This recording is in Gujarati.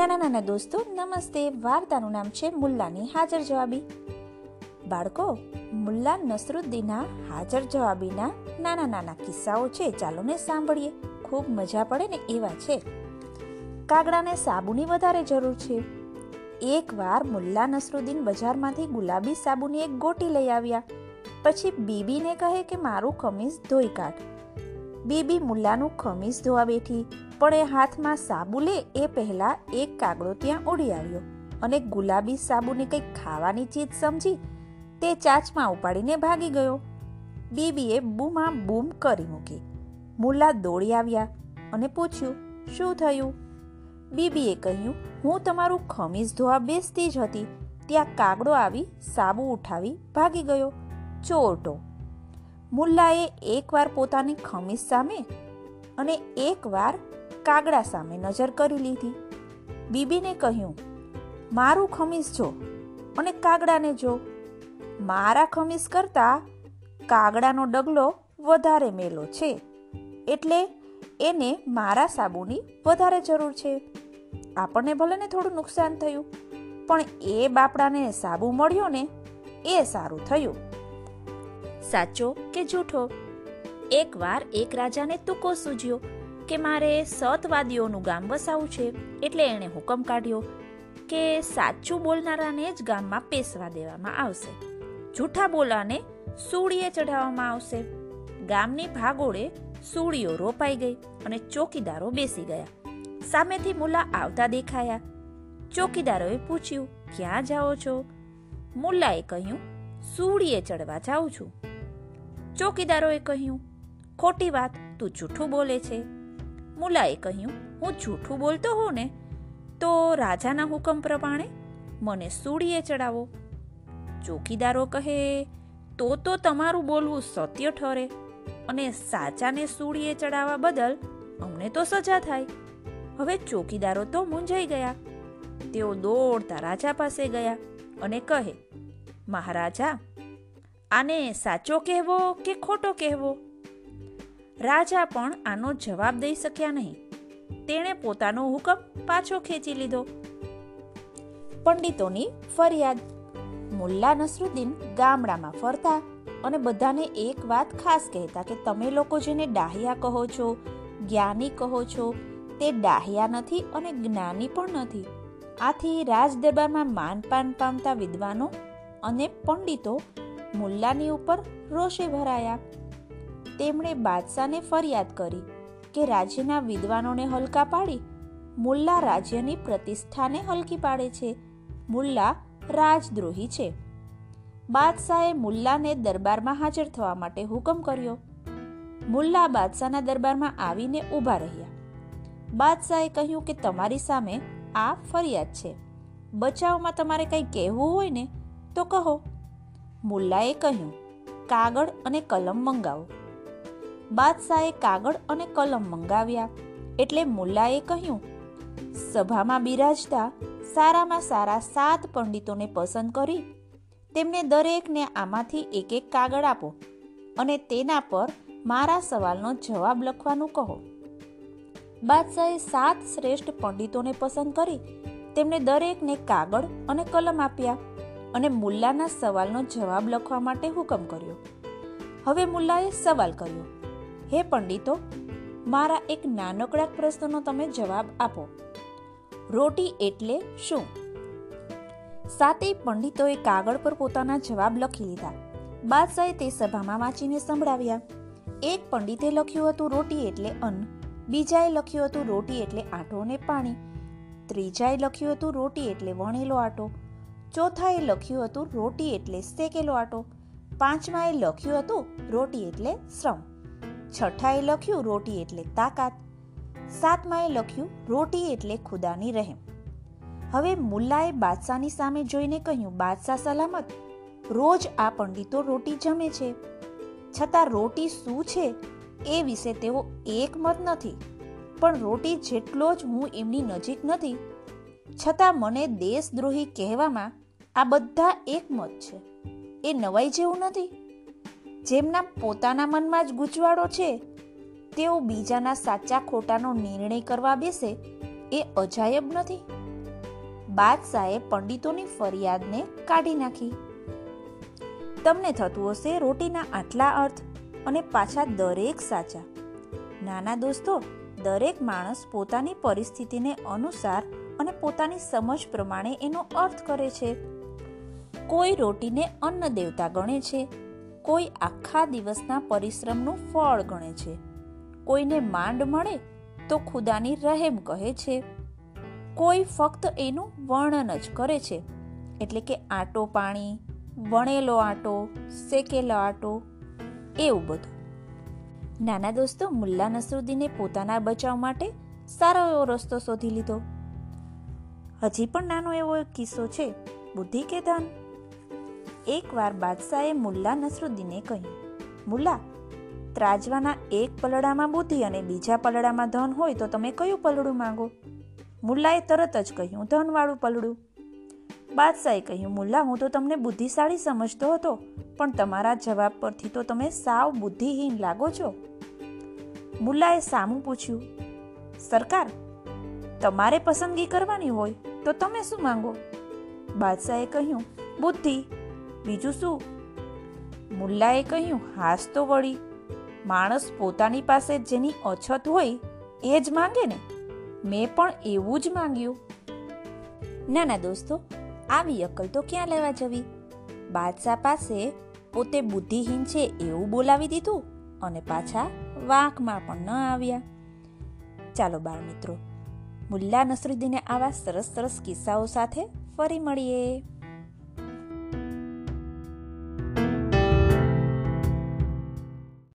નાના નાના દોસ્તો, નમસ્તે, વાર્તાનું નામ છે મુલ્લાની હાજર જવાબી. બાળકો, મુલ્લા નસરુદ્દીનના હાજર જવાબીના નાના નાના કિસ્સાઓ છે, ચાલો ને સાંભળીએ. ખૂબ મજા પડે ને એવા છે. કાગડાને સાબુની વધારે જરૂર છે. એકવાર મુલ્લા નસરુદ્દીન બજારમાંથી ગુલાબી સાબુની એક ગોટી લઈ આવ્યા. પછી બીબીને કહે કે, મારું કમીઝ ધોઈ કાઢ. બીબી મુલ્લાનું ખમીસ ધોવા બેઠી, પણ એ હાથમાં સાબુ લે એ પહેલા એક કાગડો ત્યાં ઉડી આવ્યો અને ગુલાબી સાબુને કંઈક ખાવાની ચીજ સમજી તે ચાચમાં ઉપાડીને ભાગી ગયો. બીબીએ બૂમા બૂમ કરી મૂકી. મુલ્લા દોડી આવ્યા અને પૂછ્યું, શું થયું? બીબીએ કહ્યું, હું તમારું ખમીસ ધોવા બેસતી જ હતી. ત્યાં કાગડો આવી, સાબુ ઉઠાવી ભાગી ગયો. ચોરટો મુલ્લાએ એકવાર પોતાની ખમીસ સામે અને એકવાર કાગડા સામે નજર કરી લીધી. બીબીને કહ્યું, મારું ખમીસ જો અને કાગડાને જો. મારા ખમીસ કરતા કાગડાનો ડગલો વધારે મેલો છે, એટલે એને મારા સાબુની વધારે જરૂર છે. આપણને ભલે ને થોડું નુકસાન થયું, પણ એ બાપડાને સાબુ મળ્યો ને એ સારું થયું. સાચો કે જૂઠો? એકવાર એક રાજાને તુકો સૂજ્યો કે મારે સતવાદીઓનું ગામ વસાવું છે, એટલે એણે હુકમ કાઢ્યો કે સાચું બોલનારાને જ ગામમાં પેશવા દેવામાં આવશે. જૂઠા બોલાને સૂળીએ ચઢાવવામાં આવશે. ગામની ભાગોળે સૂળીઓ રોપાઈ ગઈ અને ચોકીદારો બેસી ગયા. સામેથી મુલ્લા આવતા દેખાયા. ચોકીદારોએ પૂછ્યું, ક્યાં જાઓ છો? મુલ્લાએ કહ્યું, સૂળીએ ચડવા જાઉં છું. ચોકીદારોએ કહ્યું, ખોટી વાત, તું જૂઠું બોલે છે. મુલાએ કહ્યું, હું જૂઠું બોલતો હોઉં ને, તો રાજાના હુકમ પ્રમાણે મને સૂડીએ ચડાવો. ચોકીદારો કહે, તો તો તમારું બોલવું સત્ય ઠરે, અને સાચાને સૂડીએ ચડાવવા બદલ અમને તો સજા થાય. હવે ચોકીદારો તો મૂંઝાઈ ગયા. તેઓ દોડતા રાજા પાસે ગયા અને કહે, મહારાજા આને સાચો કહેવો કે ખોટો કહેવો? રાજા પણ આનો જવાબ દઈ શક્યા નહીં. તેણે પોતાનો હુકમ પાછો ખેંચી લીધો. પંડિતોની ફરિયાદ. મુલ્લા નસરુદ્દીન ગામડામાં ફરતા અને બધાને એક વાત ખાસ કહેતા કે તમે લોકો જેને ડાહ્યા કહો છો, જ્ઞાની કહો છો, તે ડાહ્યા નથી અને જ્ઞાની પણ નથી. આથી રાજદરબારમાં માનપાન પામતા વિદ્વાનો અને પંડિતો મુલ્લાની ઉપર રોષે ભરાયા. તેમણે બાદશાહને ફરિયાદ કરી કે રાજ્યના વિદ્વાનોને હલકા પાડી. મુલ્લા રાજ્યની પ્રતિષ્ઠાને હલકી પાડે છે. મુલ્લા રાજદ્રોહી છે. બાદશાહે મુલ્લાને દરબારમાં હાજર થવા માટે હુકમ કર્યો. મુલ્લા બાદશાહના દરબારમાં આવીને ઊભા રહ્યા. બાદશાહે કહ્યું કે તમારી સામે આ ફરિયાદ છે. બચાવમાં તમારે કંઈ કહેવું હોય ને, તો કહો. મુલ્લાએ કહ્યું, કાગળ અને કલમ મંગાવો. બાદશાહે કાગળ અને કલમ મંગાવ્યા. એટલે મુલ્લાએ કહ્યું, સભામાં બિરાજતા સારામાં સારા સાત પંડિતોને પસંદ કરી, તેમને દરેકને આમાંથી એક એક કાગળ આપો અને તેના પર મારા સવાલનો જવાબ લખવાનું કહો. બાદશાહે સાત શ્રેષ્ઠ પંડિતોને પસંદ કરી, તેમને દરેકને કાગળ અને કલમ આપ્યા. અને મુલ્લાના સવાલનો જવાબ લખવા માટે હુકમ કર્યો. હવે મુલ્લાએ સવાલ કર્યો, હે પંડિતો, મારા એક નાનકડા પ્રશ્નનો તમે જવાબ આપો. રોટી એટલે શું? સાતેય પંડિતોએ કાગળ પર પોતાના જવાબ લખી લીધા. બાદશાહે તે સભામાં વાંચીને સંભળાવ્યા. એક પંડિતે લખ્યું હતું, રોટી એટલે અન્ન. બીજાએ લખ્યું હતું, રોટી એટલે આટો અને પાણી. ત્રીજાએ લખ્યું હતું, રોટી એટલે વણેલો આટો. ચોથાએ લખ્યું હતું રોટી એટલે શેકેલો આટો. પાંચમાએ લખ્યું હતું રોટી એટલે શ્રમ. છઠ્ઠાએ લખ્યું રોટી એટલે તાકાત. સાતમાએ લખ્યું રોટી એટલે ખુદાની રહેમ. હવે મુલ્લાએ બાદશાહની સામે જોઈને કહ્યું, બાદશાહ સલામત. રોજ આ પંડિતો રોટી જમે છે. છતાં રોટી શું છે એ વિશે તેઓ એક મત નથી. પણ રોટી જેટલો જ હું એમની નજીક નથી. છતાં મને દેશદ્રોહી કહેવામાં આ બધા એક મત છે. એ નવાઈ જેવું નથી. જેમના પોતાના મનમાં જ ગૂંચવાડો છે, તેઓ બીજાના સાચા ખોટાનો નિર્ણય કરવા બેસે એ અજાયબ નથી. બાદશાહે પંડિતોની ફરિયાદને કાઢી નાખી. તમને થતું હશે રોટીના આટલા અર્થ અને પાછા દરેક સાચા. નાના દોસ્તો, દરેક માણસ પોતાની પરિસ્થિતિને અનુસાર અને પોતાની સમજ પ્રમાણે એનો અર્થ કરે છે. કોઈ રોટીને અન્ન દેવતા ગણે છે. કોઈ આખા દિવસના પરિશ્રમનું ફળ ગણે છે. કોઈને માંડ મળે તો ખુદાની રહેમ કહે છે. કોઈ ફક્ત એનું વર્ણન જ કરે છે. એટલે કે આટો પાણી, વણેલો આટો, શેકેલો આટો, એવું બધું. નાના દોસ્તો, મુલ્લા નસરુદ્દીને પોતાના બચાવ માટે સારો એવો રસ્તો શોધી લીધો. હજી પણ નાનો એવો કિસ્સો છે. બુદ્ધિ કે ધન? એકવાર બાદશાહે મુલ્લા નસરુદ્દીને કહ્યું, મુલ્લા, ત્રાજવાના એક પલડામાં બુદ્ધિ અને બીજા પલડામાં ધન હોય તો તમે કયું પલડું માંગો? મુલ્લાએ તરત જ કહ્યું, ધનવાળું પલડું. બાદશાહે કહ્યું, મુલ્લા, હું તો તમને બુદ્ધિશાળી સમજતો હતો, પણ તમારા જવાબ પરથી તો તમે સાવ બુદ્ધિહીન લાગો છો. મુલ્લાએ સામું પૂછ્યું, સરકાર, તમારે પસંદગી કરવાની હોય તો તમે શું માંગો? બાદશાહે કહ્યું, બુદ્ધિ બીજું શું? મુલ્લાએ કહ્યું, હાસ તો વળી. માણસ પોતાની પાસે જેની અછત હોય, એ જ માંગે ને? મેં પણ એવું જ માંગ્યું. ના ના દોસ્તો, આવી અકલ તો ક્યાં લેવા જવી? બાદશાહ પાસે પોતે બુદ્ધિહીન છે એવું બોલાવી દીધું અને પાછા વાંકમાં પણ ન આવ્યા. ચાલો બાળ મિત્રો, મુલ્લા નસરુદ્દીને આવા સરસ સરસ કિસ્સાઓ સાથે ફરી મળીએ.